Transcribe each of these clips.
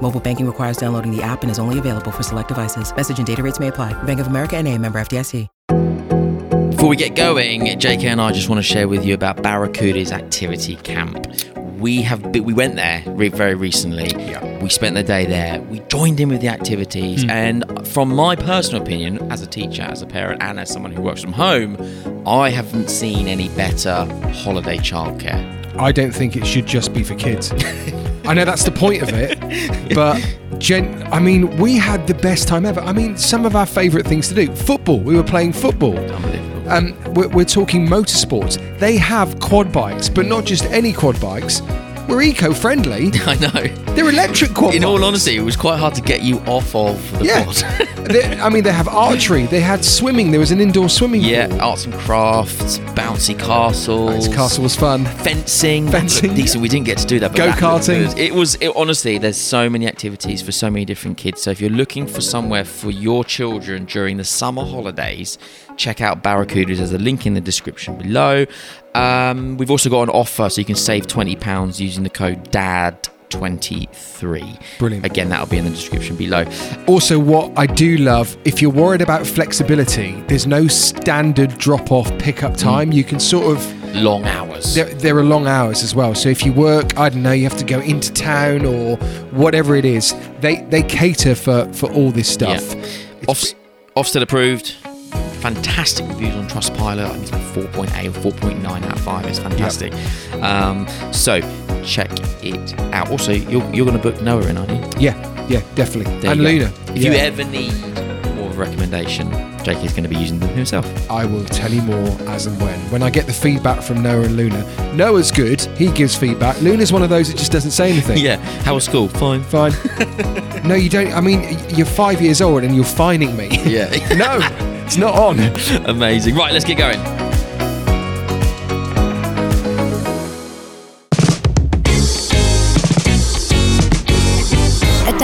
Mobile banking requires downloading the app and is only available for select devices. Message and data rates may apply. Bank of America and a member FDIC. Before we get going, JK and I just want to share with you about Barracudas activity camp. We have been, we went there re- very recently. Yeah. We spent the day there. We joined in with the activities, mm. and from my personal opinion, as a teacher, as a parent, and as someone who works from home, I haven't seen any better holiday childcare. I don't think it should just be for kids. I know that's the point of it, but gen- I mean, we had the best time ever. I mean, some of our favourite things to do: football. We were playing football. Um, we're, we're talking motorsports. They have quad bikes, but not just any quad bikes. We're eco-friendly. I know. They're electric quad In all honesty, it was quite hard to get you off of the Yeah. quad. They- I mean, they have archery. They had swimming. There was an indoor swimming yeah, pool. arts and crafts, bouncy castles. This castle was fun. fencing. Fencing, Decent. We didn't get to do that. but that Go-karting. good. It was it, honestly. There's so many activities for so many different kids. So if you're looking for somewhere for your children during the summer holidays, check out Barracudas. There's a link in the description below. Um, we've also got an offer, so you can save twenty pounds using the code DAD. 23 Brilliant. again that'll be in the description below Also, what I do love, if you're worried about flexibility, there's no standard drop off pickup time. You can sort of, long hours there, there are long hours as well. So if you work, I don't know, you have to go into town or whatever it is, they, they cater for, for all this stuff. Yeah. Off, Ofsted approved. Fantastic reviews on Trustpilot. I think it's like 4.8 or 4.9 out of 5. It's fantastic. Um, so check it out. Also, you're, you're going to book Noah in, aren't you? Yeah, yeah, definitely. There and you. Luna. If you ever need more of a recommendation, Jake is going to be using them himself. I will tell you more as and when. When I get the feedback from Noah and Luna. Noah's good, he gives feedback. Luna's one of those that just doesn't say anything. Yeah. How was school? Fine. Fine. no, you don't. I mean, you're five years old and you're fining me. Yeah. no, it's not on. Amazing. Right, let's get going.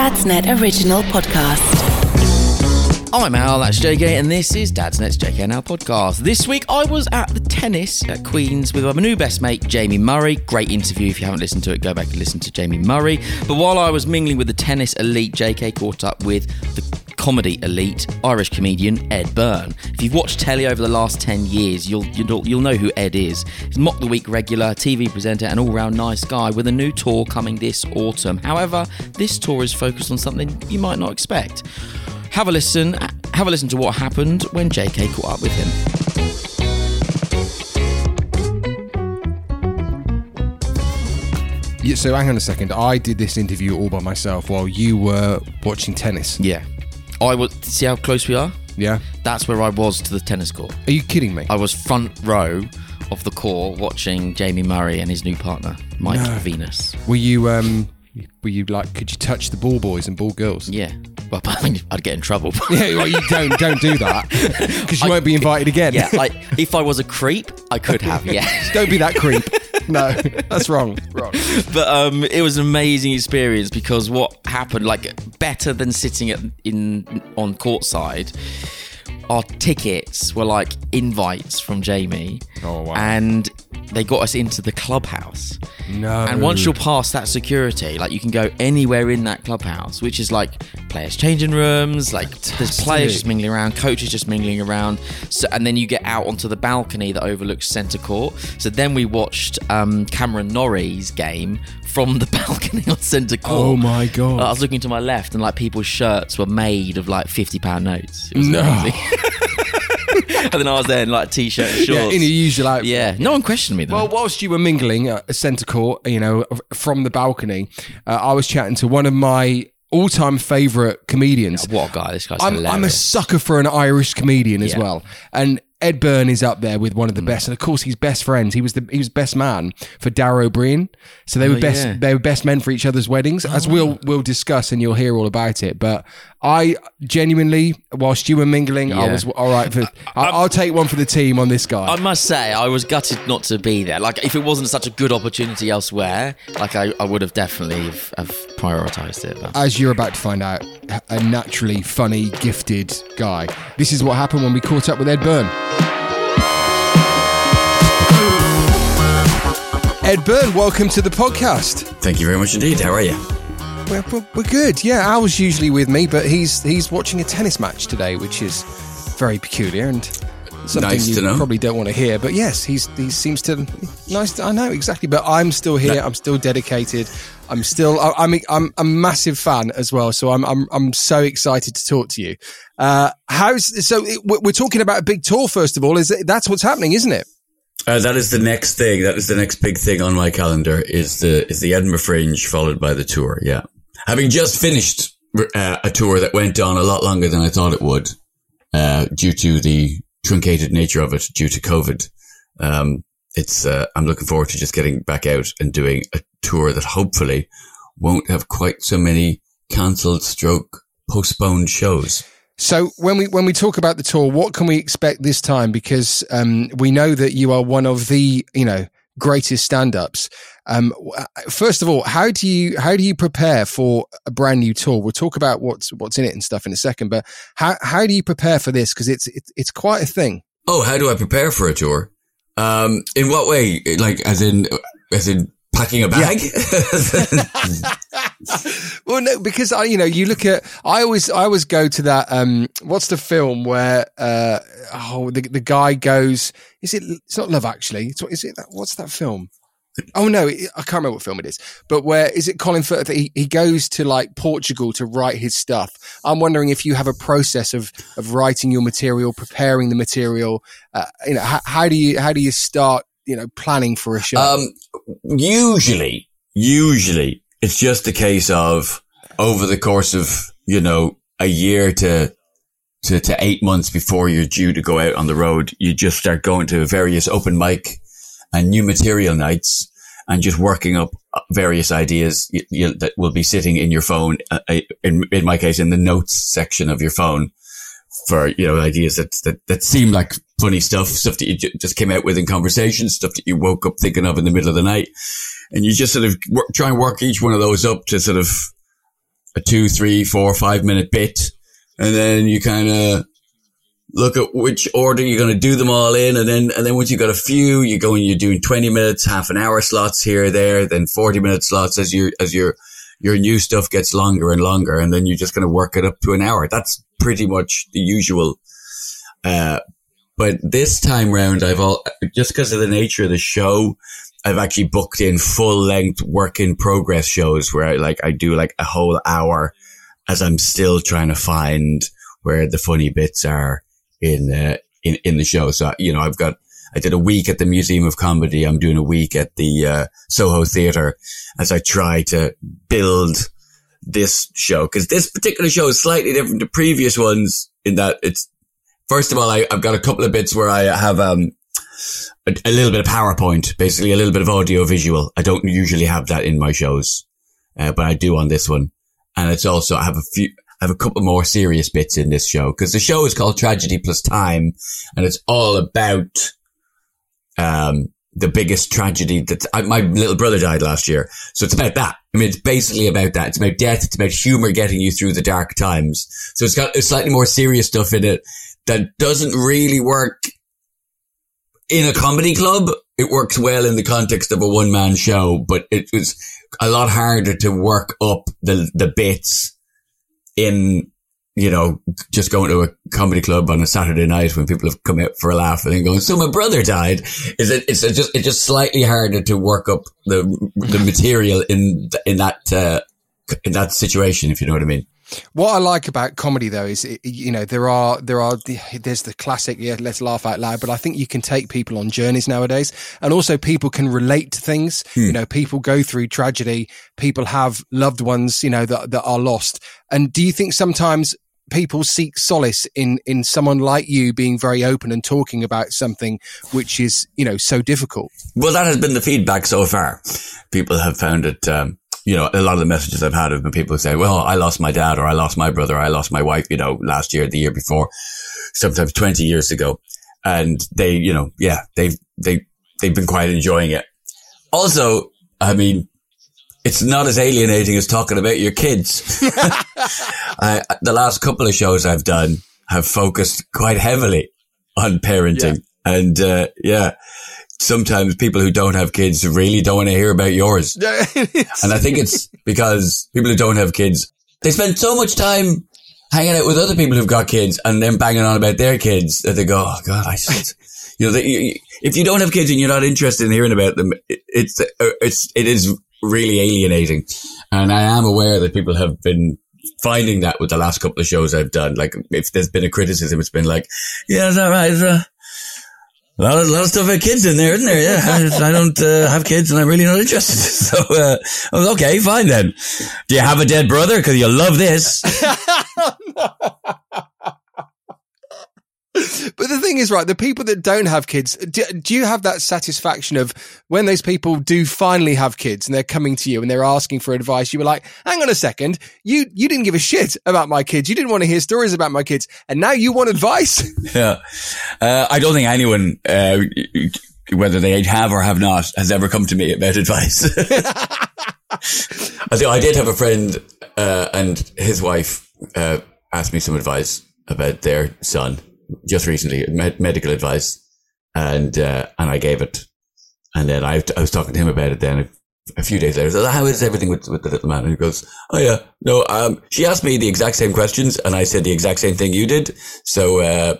Dadsnet original podcast. I'm Al, that's JK, and this is Dad's Net's JK and Al podcast. This week I was at the tennis at Queen's with my new best mate, Jamie Murray. Great interview. If you haven't listened to it, go back and listen to Jamie Murray. But while I was mingling with the tennis elite, JK caught up with the comedy elite, Irish comedian Ed Byrne. If you've watched telly over the last 10 years, you'll, you'll, you'll know who Ed is. He's Mock the Week regular, TV presenter, and all round nice guy with a new tour coming this autumn. However, this tour is focused on something you might not expect. Have a listen. Have a listen to what happened when JK caught up with him. Yeah, so hang on a second. I did this interview all by myself while you were watching tennis. Yeah, I was. See how close we are. Yeah. That's where I was to the tennis court. Are you kidding me? I was front row of the court watching Jamie Murray and his new partner Mike No. Venus. Were you um? Were you like? Could you touch the ball boys and ball girls? Yeah, well, I mean, I'd get in trouble. Yeah, well, you don't don't do that because you I- won't be invited again. yeah, like if I was a creep, I could have. Yeah. don't be that creep. No, that's wrong. Wrong. but um, it was an amazing experience because what happened, like better than sitting at, in on courtside, our tickets were like invites from Jamie. Oh, wow. And they got us into the clubhouse. No. And once you're past that security, like you can go anywhere in that clubhouse, which is like players' changing rooms, like there's players just mingling around, coaches just mingling around. So, and then you get out onto the balcony that overlooks centre court. So then we watched um, Cameron Norrie's game from the balcony on centre court. Oh my God. I was looking to my left, and like people's shirts were made of like fifty pound notes. It was No. and then I was there in like t-shirt and yeah, shorts. in your usual outfit. Yeah, no one questioned me though. Well, whilst you were mingling at centre court, you know, from the balcony, uh, I was chatting to one of my all-time favourite comedians. what a guy! This guy's I'm, hilarious. I'm a sucker for an Irish comedian as Yeah. well. And Ed Byrne is up there with one of the hmm. best, and of course he's best friends. He was the he was best man for Dara Ó Briain, so they oh, were Oh, best yeah. they were best men for each other's weddings, oh, as we'll we'll discuss and you'll hear all about it. But I genuinely, whilst you were mingling, I Yeah. was all right for. I, I'll take one for the team on this guy. I must say, I was gutted not to be there. Like, if it wasn't such a good opportunity elsewhere, like I, I would have definitely have, have prioritised it. But. as you're about to find out, a naturally funny, gifted guy. This is what happened when we caught up with Ed Byrne. Ed Byrne, welcome to the podcast. Thank you very much indeed. How are you? We're, we're, we're good. Yeah, Al's usually with me, but he's he's watching a tennis match today, which is very peculiar and something Nice you know. probably don't want to hear. But yes, he's he seems to nice. To, I know exactly, but I'm still here. I'm still dedicated. I'm still. I, I'm I'm a massive fan as well. So I'm I'm I'm so excited to talk to you. Uh, how's so? It, we're we're talking about a big tour first of all. Is it, that's what's happening, isn't it? Uh, that is the next thing. That is the next big thing on my calendar. Is the is the Edinburgh Fringe followed by the tour? Yeah, having just finished uh, a tour that went on a lot longer than I thought it would, uh, due to the truncated nature of it, due to COVID. Um, it's uh, I'm looking forward to just getting back out and doing a tour that hopefully won't have quite so many cancelled, stroke, postponed shows. So when we when we talk about the tour, what can we expect this time? Because um, we know that you are one of the you know greatest stand-ups. Um, first of all, how do you how do you prepare for a brand new tour? We'll talk about what's what's in it and stuff in a second. But how how do you prepare for this? Because it's it's it's quite a thing. Oh, how do I prepare for a tour? Um, in what way? Like, as in, as in packing a bag? well, no, because I, you know, you look at. I always, I always go to that. Um, what's the film where? Uh, oh, the the guy goes. Is it? It's not Love Actually. It's, is it? That, what's that film? Oh no, I can't remember what film it is. But where is it? Colin Firth. He he goes to like Portugal to write his stuff. I'm wondering if you have a process of of writing your material, preparing the material. Uh, you know, how, how do you how do you start? You know, planning for a show. um, usually, usually it's just a case of over the course of, you know, a year to, to, to eight months before you're due to go out on the road, you just start going to various open mic and new material nights and just working up various ideas you, you, that will be sitting in your phone, uh, uh, in, in my case, in the notes section of your phone for, you know, ideas that, that, that seem like funny stuff, stuff that you ju- just came out with in conversation, stuff that you woke up thinking of in the middle of the night. And you just sort of work, try and work each one of those up to sort of a two, three, four, five minute bit. And then you kind of look at which order you're going to do them all in. And then, and then once you've got a few, you go and you're doing 20 minutes, half an hour slots here, there, then 40 minute slots as your, as your, your new stuff gets longer and longer. And then you're just going to work it up to an hour. That's pretty much the usual. Uh, but this time round, I've all, just because of the nature of the show, I've actually booked in full length work in progress shows where I like, I do like a whole hour as I'm still trying to find where the funny bits are in, uh, in, in the show. So, you know, I've got, I did a week at the Museum of Comedy. I'm doing a week at the, uh, Soho Theatre as I try to build this show. Cause this particular show is slightly different to previous ones in that it's, first of all, I, I've got a couple of bits where I have, um, a, a little bit of PowerPoint, basically a little bit of audio visual. I don't usually have that in my shows, uh, but I do on this one. And it's also, I have a few, I have a couple more serious bits in this show because the show is called Tragedy Plus Time and it's all about, um, the biggest tragedy that I, my little brother died last year. So it's about that. I mean, it's basically about that. It's about death. It's about humor getting you through the dark times. So it's got slightly more serious stuff in it that doesn't really work in a comedy club. It works well in the context of a one man show, but it was a lot harder to work up the, the bits in, you know, just going to a comedy club on a Saturday night when people have come out for a laugh and then going, so my brother died. Is it, it's just, it's just slightly harder to work up the, the material in, in that, uh, in that situation, if you know what I mean. What I like about comedy, though, is it, you know there are there are the, there's the classic yeah let's laugh out loud, but I think you can take people on journeys nowadays, and also people can relate to things. You know, people go through tragedy, people have loved ones, you know that that are lost. And do you think sometimes people seek solace in in someone like you being very open and talking about something which is you know so difficult. Well, that has been the feedback so far. People have found it. Um, you know, a lot of the messages I've had have been people who say, "Well, I lost my dad, or I lost my brother, or I lost my wife." You know, last year, the year before, sometimes twenty years ago, and they, you know, yeah, they've they they've been quite enjoying it. Also, I mean, it's not as alienating as talking about your kids. I, the last couple of shows I've done have focused quite heavily on parenting. Yeah. And, uh, yeah, sometimes people who don't have kids really don't want to hear about yours. and I think it's because people who don't have kids, they spend so much time hanging out with other people who've got kids and then banging on about their kids that they go, oh God, I just, you know, they, if you don't have kids and you're not interested in hearing about them, it's, uh, it's, it is really alienating. And I am aware that people have been finding that with the last couple of shows I've done. Like, if there's been a criticism, it's been like, yeah, is that right? Is that, uh, a lot, of, lot of stuff about kids in there, isn't there? Yeah, I, I don't uh, have kids, and I'm really not interested. So, uh, was, okay, fine then. Do you have a dead brother? Because you love this. but the thing is, right, the people that don't have kids, do, do, you have that satisfaction of when those people do finally have kids and they're coming to you and they're asking for advice? You were like, hang on a second, you, you didn't give a shit about my kids. You didn't want to hear stories about my kids. And now you want advice. yeah. Uh, I don't think anyone, uh, whether they have or have not, has ever come to me about advice. I think I did have a friend, uh, and his wife, uh, asked me some advice about their son just recently, med- medical advice, and uh, and I gave it, and then I, I was talking to him about it. Then a, few days later, said, "How is everything with, with the little man?" And he goes, "Oh yeah, no." Um, she asked me the exact same questions, and I said the exact same thing you did. So uh,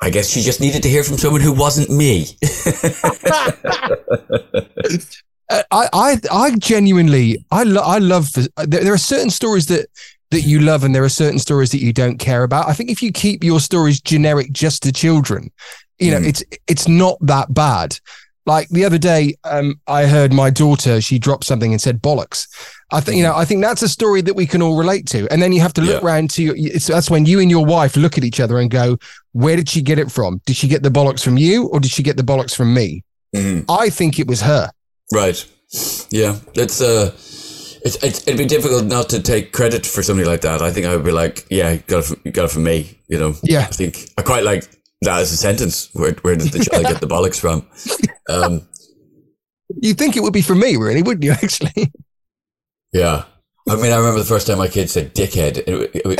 I guess she just needed to hear from someone who wasn't me. I, I, I genuinely, I, lo- I love. The, there, there are certain stories that that you love and there are certain stories that you don't care about. I think if you keep your stories generic just to children, you know, mm. it's it's not that bad. Like the other day, um, I heard my daughter, she dropped something and said bollocks. I think, you know, I think that's a story that we can all relate to. And then you have to look yeah. around to your, it's, that's when you and your wife look at each other and go, where did she get it from? Did she get the bollocks from you or did she get the bollocks from me? Mm. I think it was her. Right. Yeah. It's, uh, it's, it's, it'd be difficult not to take credit for something like that. I think I would be like, yeah, got it from, got it from me. You know. Yeah. I think I quite like that as a sentence. Where where did the child get the bollocks from? Um, you think it would be from me, really, wouldn't you? Actually. Yeah. I mean, I remember the first time my kid said "dickhead,"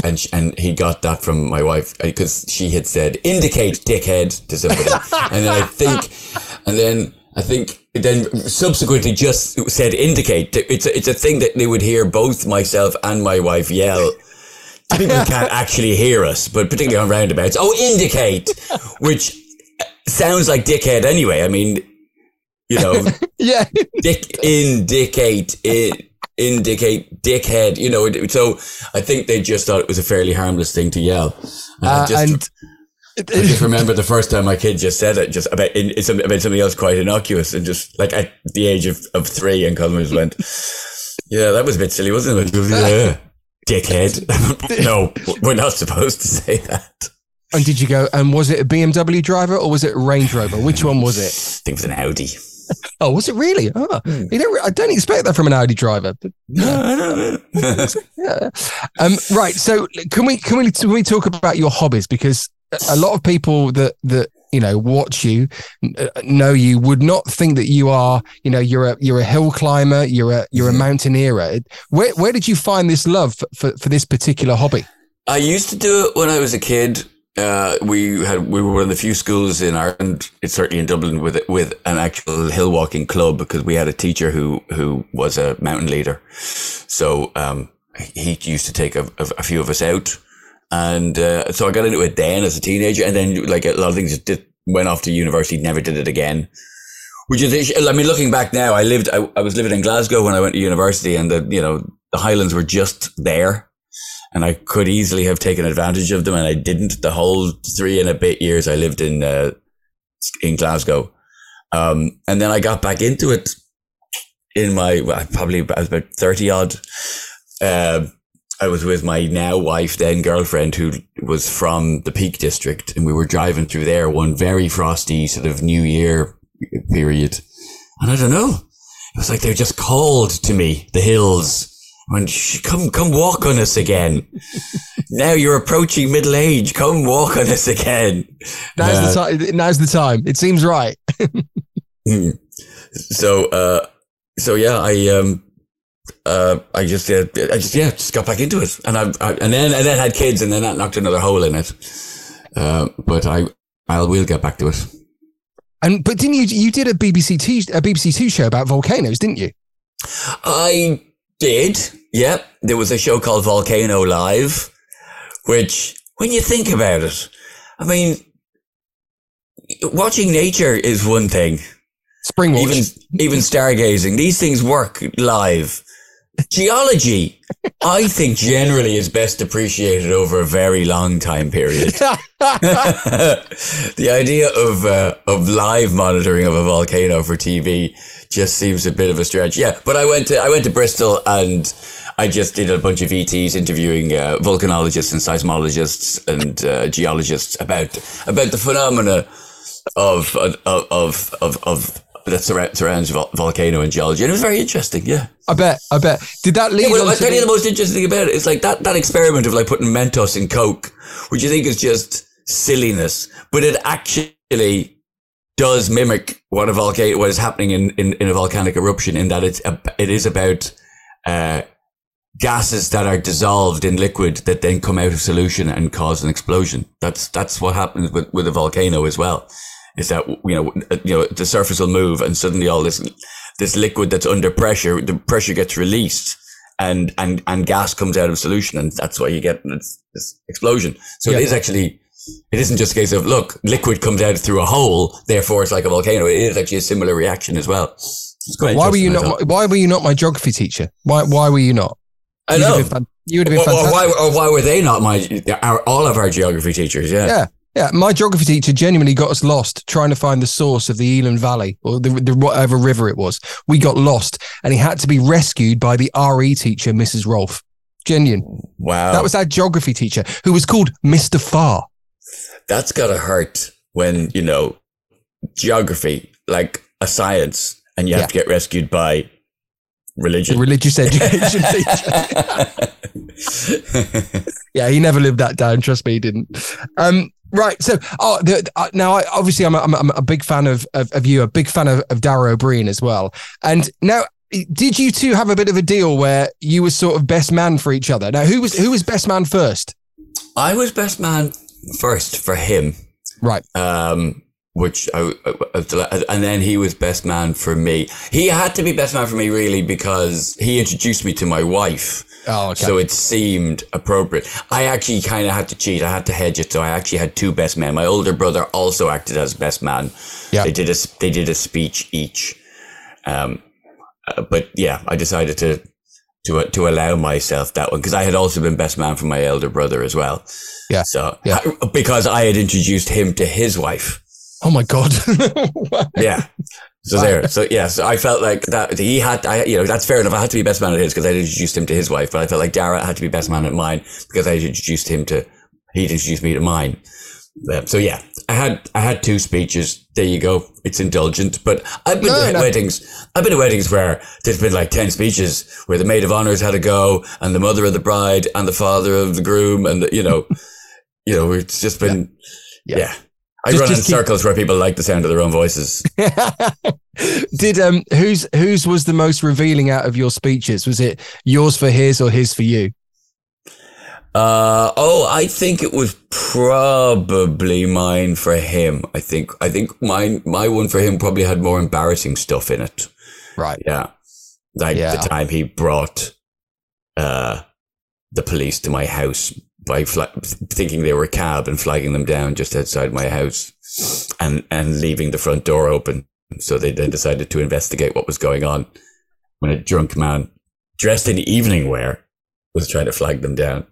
and and he got that from my wife because she had said "indicate dickhead" to somebody, and then I think, and then I think then subsequently just said indicate. It's a, it's a thing that they would hear both myself and my wife yell. People can't actually hear us, but particularly on roundabouts. Oh, indicate, which sounds like dickhead anyway. I mean, you know, yeah, dick indicate it indicate dickhead. You know, so I think they just thought it was a fairly harmless thing to yell. And, uh, just, and I just remember the first time my kid just said it, just about it's about something else quite innocuous, and just like at the age of, of three, and Colin just went, "Yeah, that was a bit silly, wasn't it?" yeah, dickhead. no, we're not supposed to say that. And did you go? And was it a BMW driver or was it a Range Rover? Which one was it? I think it was an Audi. Oh, was it really? Oh, hmm. you don't, I don't expect that from an Audi driver. But, no, yeah. Um, right. So can we can we can we talk about your hobbies because a lot of people that that you know watch you uh, know you would not think that you are you know you're a you're a hill climber you're a you're a mountaineer. Where where did you find this love for, for, for this particular hobby? I used to do it when i was a kid. Uh, we had we were one of the few schools in Ireland, it's certainly in Dublin, with with an actual hill walking club because we had a teacher who who was a mountain leader. So um, he used to take a, a, a few of us out and uh, so I got into it then as a teenager, and then like a lot of things just went off to university, never did it again. Which is, I mean, looking back now, I lived, I, I was living in Glasgow when I went to university, and the you know the Highlands were just there, and I could easily have taken advantage of them, and I didn't. The whole three and a bit years I lived in uh, in Glasgow, um, and then I got back into it in my well, probably I was about thirty odd. Uh, I was with my now wife, then girlfriend, who was from the Peak District, and we were driving through there one very frosty sort of New Year period. And I don't know, it was like they just called to me, the hills. When come, come walk on us again. now you're approaching middle age. Come walk on us again. Now's uh, the time. Now's the time. It seems right. Hmm. so, uh, so yeah, I um, uh, I just, uh, I just, yeah, just got back into it, and I, I, and then, and then had kids, and then that knocked another hole in it. Uh, but I, I'll, we'll get back to it. And but didn't you? You did a BBC two, a BBC two show about volcanoes, didn't you? I did. Yep, there was a show called Volcano Live, which, when you think about it, I mean, watching nature is one thing. Springwatch. Even even stargazing. These things work live. Geology, I think generally is best appreciated over a very long time period. the idea of uh, of live monitoring of a volcano for TV just seems a bit of a stretch. Yeah, but I went to I went to Bristol and I just did a bunch of VTs interviewing uh, volcanologists and seismologists and uh, geologists about about the phenomena of of of of, of that surrounds volcano and geology, and it was very interesting. Yeah, I bet. I bet. Did that lead? Yeah, well, I tell you the most interesting thing about it is like that that experiment of like putting Mentos in Coke, which you think is just silliness, but it actually does mimic what a volcano, what is happening in, in, in a volcanic eruption, in that it's it is about uh, gases that are dissolved in liquid that then come out of solution and cause an explosion. That's that's what happens with, with a volcano as well is that you know uh, you know the surface will move and suddenly all this this liquid that's under pressure the pressure gets released and and and gas comes out of solution and that's why you get this, this explosion so yeah. it is actually it isn't just a case of look liquid comes out through a hole therefore it's like a volcano it is actually a similar reaction as well why were you not why were you not my geography teacher why why were you not I know. You would have been, fantastic. Or why, or why were they not my, our, all of our geography teachers? Yeah. Yeah. Yeah, my geography teacher genuinely got us lost trying to find the source of the Elan Valley or the, the whatever river it was. We got lost, and he had to be rescued by the RE teacher, Mrs. Rolfe. Genuine. Wow. That was our geography teacher, who was called Mr. Farr. That's gotta hurt when you know geography, like a science, and you have yeah. to get rescued by religion. religious education teacher. yeah, he never lived that down. Trust me, he didn't. Um, Right. So, oh, the, uh, now I, obviously I'm a, I'm a big fan of, of, of you, a big fan of, of Ó as well. And now, did you two have a bit of a deal where you were sort of best man for each other? Now, who was who was best man first? I was best man first for him. Right. Um, which I, and then he was best man for me. He had to be best man for me really because he introduced me to my wife. Oh, okay. So it seemed appropriate. I actually kind of had to cheat. I had to hedge it. So I actually had two best men. My older brother also acted as best man. Yeah. They did a, they did a speech each. Um, uh, but yeah, I decided to, to, uh, to allow myself that one because I had also been best man for my elder brother as well. Yeah. So, yeah. because I had introduced him to his wife. Oh my God. yeah. So there, so yeah, so I felt like that he had, I, you know, that's fair enough. I had to be best man at his because I introduced him to his wife, but I felt like Dara had to be best man at mine because I introduced him to, he introduced me to mine. So yeah, I had, I had two speeches. There you go. It's indulgent, but I've been no, to no. weddings. I've been to weddings where there's been like 10 speeches where the maid of honors had to go and the mother of the bride and the father of the groom and, the, you know, you know, it's just been, yeah. yeah. I just, run just in keep... circles where people like the sound of their own voices. Did um whose whose was the most revealing out of your speeches? Was it yours for his or his for you? Uh oh, I think it was probably mine for him. I think I think mine my one for him probably had more embarrassing stuff in it. Right. Yeah. Like yeah. the time he brought uh the police to my house by fl- thinking they were a cab and flagging them down just outside my house and, and leaving the front door open. So they then decided to investigate what was going on when a drunk man dressed in evening wear was trying to flag them down.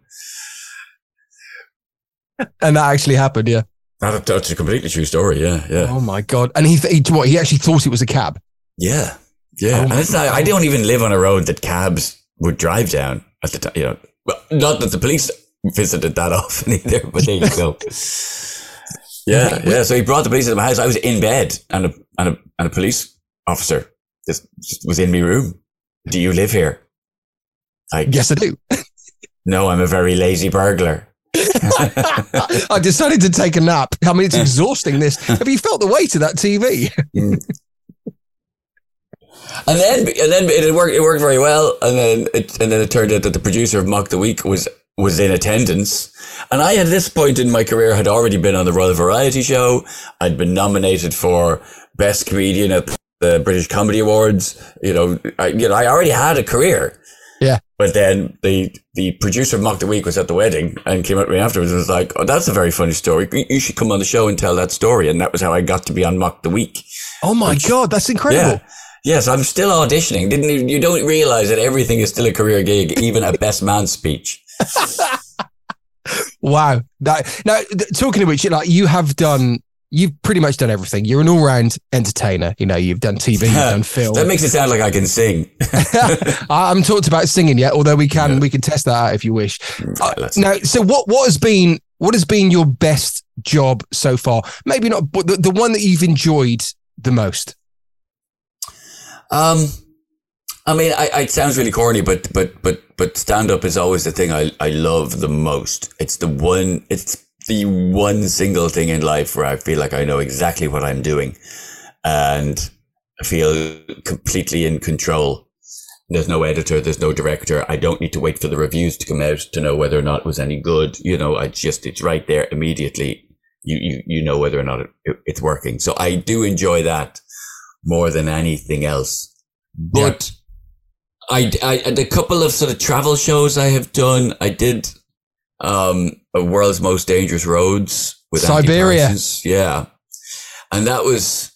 And that actually happened, yeah. That, that's a completely true story, yeah, yeah. Oh my god! And he, he what? He actually thought it was a cab. Yeah, yeah. Oh and it's not, I don't even live on a road that cabs would drive down at the time. You know, But not that the police visited that often either, but there you go. Yeah, yeah. So he brought the police to my house. I was in bed and a, and a, and a police officer just, just was in my room. Do you live here? I Yes, I do. No, I'm a very lazy burglar. I decided to take a nap. I mean, it's exhausting. This. Have you felt the weight of that TV? Mm. And then, and then it worked. It worked very well. And then, it, and then it turned out that the producer of Mock the Week was was in attendance. And I, at this point in my career, had already been on the Royal Variety Show. I'd been nominated for Best Comedian at the British Comedy Awards. You know, I, you know, I already had a career. Yeah. But then the the producer of Mock the Week was at the wedding and came up to me afterwards and was like, "Oh, that's a very funny story. You- should come on the show and tell that story." And that was how I got to be on Mock the Week. Oh my god, that's incredible. Yeah. Yes, I'm still auditioning. Didn't you, you don't realize that everything is still a career gig, even a best man speech. Wow. That now talking of which, like you have done, you've pretty much done everything. You're an all-round entertainer. You know, you've done TV, you've done film. That makes it sound like I can sing. I haven't talked about singing yet, although we can we can test that out if you wish. Uh, now, so what what has been what has been your best job so far? Maybe not, but the, the one that you've enjoyed the most. Um, I mean, I, I, it sounds really corny, but but but but stand up is always the thing I I love the most. It's the one. It's the one single thing in life where I feel like I know exactly what I'm doing, and I feel completely in control. There's no editor. There's no director. I don't need to wait for the reviews to come out to know whether or not it was any good. You know, I just it's right there immediately. You you you know whether or not it, it- it's working. So I do enjoy that more than anything else. But I, I, the couple of sort of travel shows I have done, I did, um, a World's Most Dangerous Roads with Siberia. Yeah. And that was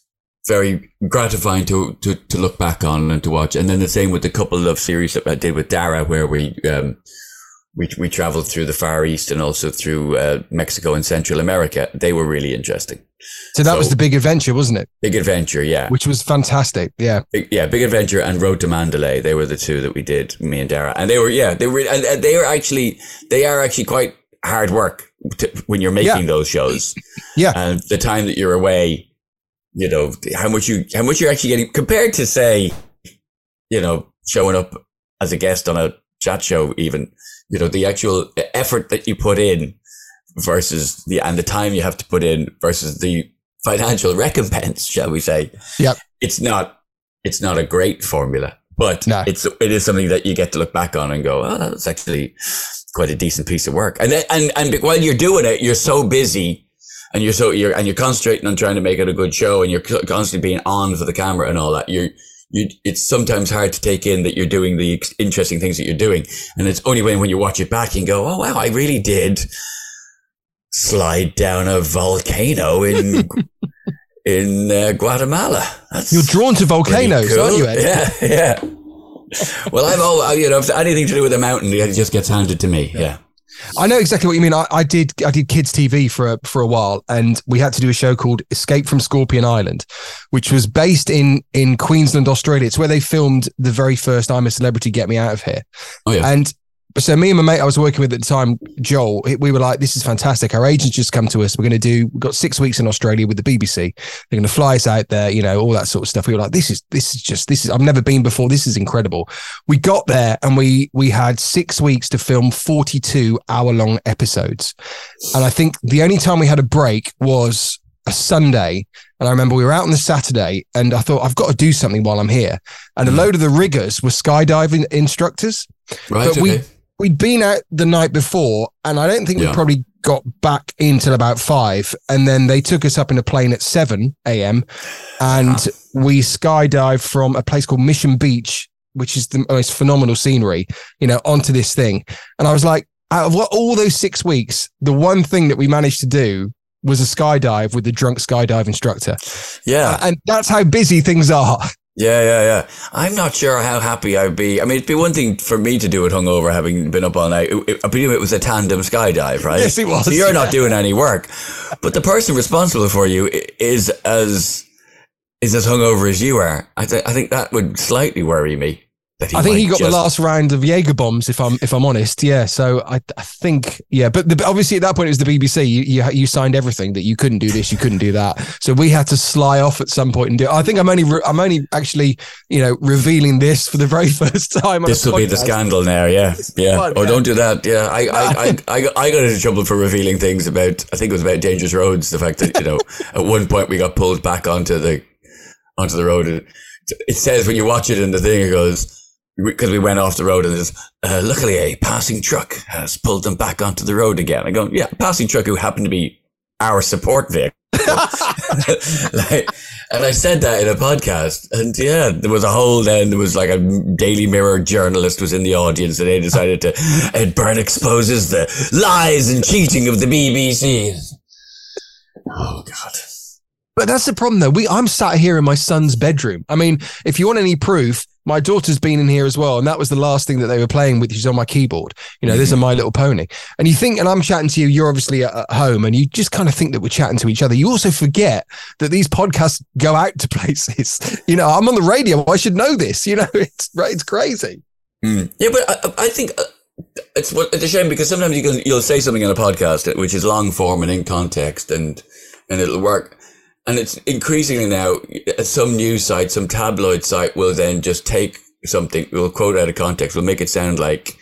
very gratifying to, to, to look back on and to watch. And then the same with the couple of series that I did with Dara, where we, um, we, we traveled through the Far East and also through, uh, Mexico and Central America. They were really interesting. So that was the big adventure, wasn't it? Big adventure. Yeah. Which was fantastic. Yeah. Big, yeah, Big Adventure and Road to Mandalay. They were the two that we did, me and Dara, and they were yeah, they were and, and they are actually they are actually quite hard work to, when you're making Yeah. those shows. Yeah. and the time that you're away, you know how much you how much you're actually getting compared to say, you know, showing up as a guest on a chat show. Even you know the actual effort that you put in versus the and the time you have to put in versus the financial recompense, shall we say? Yep. It's not it's not a great formula, but No. it's it is something that you get to look back on and go, oh, that's actually quite a decent piece of work. And then, and and while you're doing it, you're so busy. And you're so you're and you're concentrating on trying to make it a good show, and you're constantly being on for the camera and all that. You're you. It's sometimes hard to take in that you're doing the interesting things that you're doing, and it's only when when you watch it back and go, oh wow, I really did slide down a volcano in in uh, Guatemala. That's You're drawn to volcanoes, cool. aren't you, Ed? Yeah, yeah. Well, I'm all you know. If anything to do with a mountain, it just gets handed to me. Yeah. I know exactly what you mean. I, I did I did kids TV for a, for a while, and we had to do a show called Escape from Scorpion Island, which was based in in Queensland, Australia. It's where they filmed the very first "I'm a Celebrity, Get Me Out of Here." Oh yeah. And so me and my mate I was working with at the time, Joel, we were like, this is fantastic. Our agents just come to us. We're going to do, we've got six weeks in Australia with the BBC. They're going to fly us out there, you know, all that sort of stuff. We were like, this is, this is just, this is, I've never been before. This is incredible. We got there and we, we had six weeks to film 42 hour long episodes. And I think the only time we had a break was a Sunday. And I remember we were out on the Saturday and I thought, I've got to do something while I'm here. And a load of the riggers were skydiving instructors Right. but we- okay. We'd been out the night before, and I don't think we probably got back in till about five. And then they took us up in a plane at 7 a.m. and ah. we skydived from a place called Mission Beach, which is the most phenomenal scenery, you know, onto this thing. And I was like, out of what, all those six weeks, the one thing that we managed to do was a skydive with the drunk skydive instructor. yeah. And that's how busy things are. Yeah, yeah, yeah. I'm not sure how happy I'd be. I mean, it'd be one thing for me to do it hungover, having been up all night. I believe it was a tandem skydive, right? Yes, it was. So you're not doing any work, but the person responsible for you is as is as hungover as you are. I, th- I think that would slightly worry me. I think he got the last round of Jaeger bombs, if I'm if I'm honest. Yeah, so I, I think yeah, but the, obviously at that point it was the BBC. You, you you signed everything that you couldn't do this, you couldn't do that. So we had to sly off at some point and do. I think I'm only re- I'm only actually you know revealing this for the very first time. This will be the scandal now, yeah, yeah. podcast. Oh, don't do that. Yeah, I, I, I, I, got- I got into trouble for revealing things about. I think it was about dangerous roads. The fact that you know, at one point we got pulled back onto the onto the road. It, it says when you watch it in the thing, it goes because we went off the road and there's uh, luckily a passing truck has pulled them back onto the road again. I go, yeah, passing truck who happened to be our support vehicle. like, and I said that in a podcast, and yeah, there was a whole. Then there was like a Daily Mirror journalist was in the audience, and they decided to. Ed Byrne exposes the lies and cheating of the BBC. Oh God! But that's the problem, though. We I'm sat here in my son's bedroom. I mean, if you want any proof, my daughter's been in here as well, and that was the last thing that they were playing with. She's on my keyboard. You know, there's a My Little Pony, and you think, and I'm chatting to you. You're obviously at, at home, and you just kind of think that we're chatting to each other. You also forget that these podcasts go out to places. You know, I'm on the radio. I should know this. You know, it's right. It's crazy. Hmm. Yeah, but I, I think uh, it's what it's a shame because sometimes you can you'll say something on a podcast which is long form and in context and and it'll work. And it's increasingly now some news site, some tabloid site will then just take something, will quote out of context, will make it sound like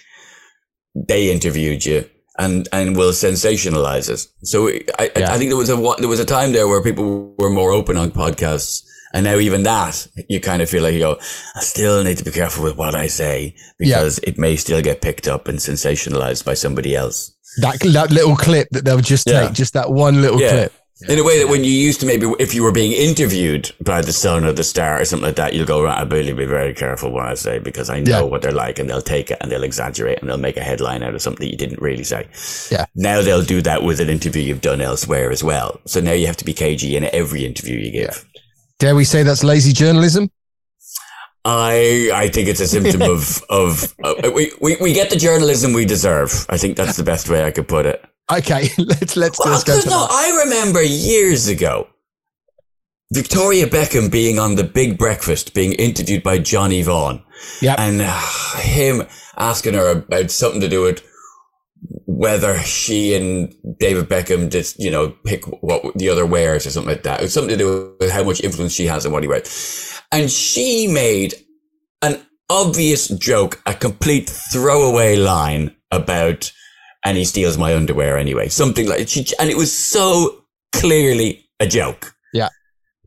they interviewed you and and will sensationalize it. So I, I, Yeah. I think there was a there was a time there where people were more open on podcasts, and now even that you kind of feel like you go, I still need to be careful with what I say Yeah. because it may still get picked up and sensationalized by somebody else. That that little clip that they'll just Yeah. take, just that one little Yeah. clip. In a way that when you used to maybe, if you were being interviewed by the Sun or the Star or something like that, you'll go, right, I really be very careful what I say because I know Yeah. what they're like and they'll take it and they'll exaggerate and they'll make a headline out of something that you didn't really say. Yeah. Now they'll do that with an interview you've done elsewhere as well. So now you have to be cagey in every interview you give. Dare we say that's lazy journalism? I I think it's a symptom of of uh, we, we we get the journalism we deserve. I think that's the best way I could put it. Okay, let's let's Well, let's go. For no, that. I remember years ago, Victoria Beckham being on the Big Breakfast, being interviewed by Johnny Vaughan, Yep. and uh, him asking her about something to do with whether she and David Beckham did, you know, pick what the other wears or something like that. It was something to do with how much influence she has on what he wears. And she made an obvious joke, a complete throwaway line about, and he steals my underwear anyway. Something like, she, and it was so clearly a joke. Yeah.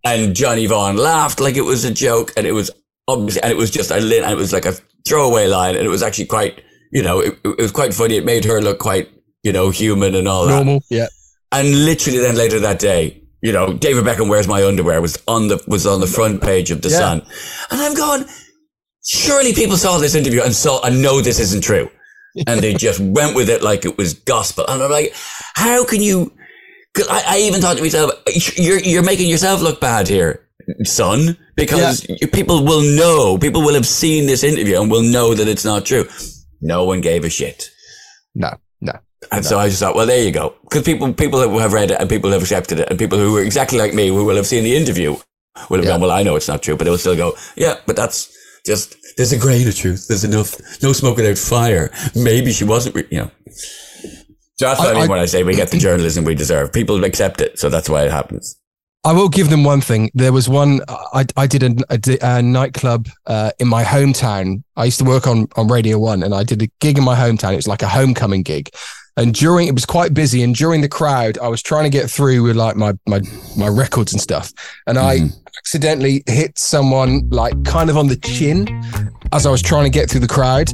And Johnny Vaughan laughed like it was a joke and it was obviously, and it was just a lit, and it was like a throwaway line and it was actually quite, you know, it, it was quite funny. It made her look quite, you know, human and all that. normal. Yeah. And literally then later that day, you know, David Beckham wears my underwear was on the was on the front page of the Yeah. Sun, and I'm going. Surely people saw this interview and saw and know this isn't true, and they just went with it like it was gospel. And I'm like, how can you? Cause I, I even thought to myself, you're you're making yourself look bad here, son, because you- people will know, people will have seen this interview and will know that it's not true. No one gave a shit. No, no. And so I just thought, well, there you go. Because people, people who have read it and people who have accepted it and people who are exactly like me, who will have seen the interview, will have Yeah. gone, well, I know it's not true, but they'll still go, yeah, but that's just, there's a grain of truth. There's enough, no smoke without fire. Maybe she wasn't, re- you know. What I, I- when I say we get the journalism we deserve. People accept it. So that's why it happens. I will give them one thing. There was one I, I did a, a a nightclub uh, in my hometown. I used to work on on Radio One, and I did a gig in my hometown. It was like a homecoming gig, and during it was quite busy. And during the crowd, I was trying to get through with like my my my records and stuff, and I accidentally hit someone like kind of on the chin as I was trying to get through the crowd.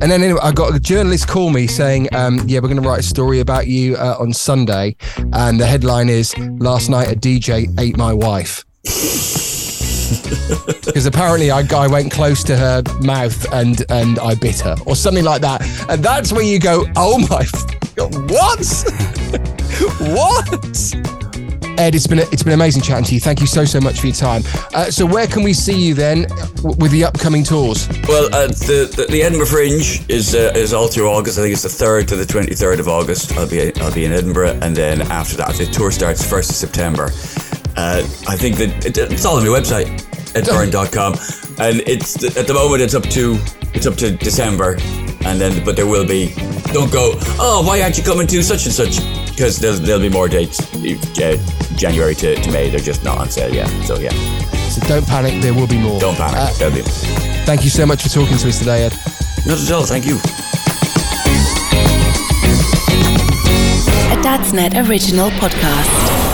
And then anyway, I got a journalist call me saying, um, "Yeah, we're going to write a story about you uh, on Sunday." And the headline is "Last night a DJ ate my wife." Because apparently I, I went close to her mouth and and I bit her or something like that, and that's where you go, oh my, what, what? Ed, it's been it's been amazing chatting to you. Thank you so so much for your time. Uh, so where can we see you then w- with the upcoming tours? Well, uh, the, the the Edinburgh Fringe is uh, is all through August. I think it's the third to the twenty third of August. I'll be I'll be in Edinburgh, and then after that, the tour starts first of September. Uh, I think that it, it's all on my website. edbyrne.com. And it's at the moment it's up to it's up to December, and then but there will be. Don't go. Oh, why aren't you coming to such and such? Because there'll, there'll be more dates. Uh, January to, to May. They're just not on sale yet. So yeah, So don't panic. There will be more. don't panic. Uh, There'll be. thank you so much for talking to us today, Ed. Not at all. Thank you. A Dadsnet original podcast.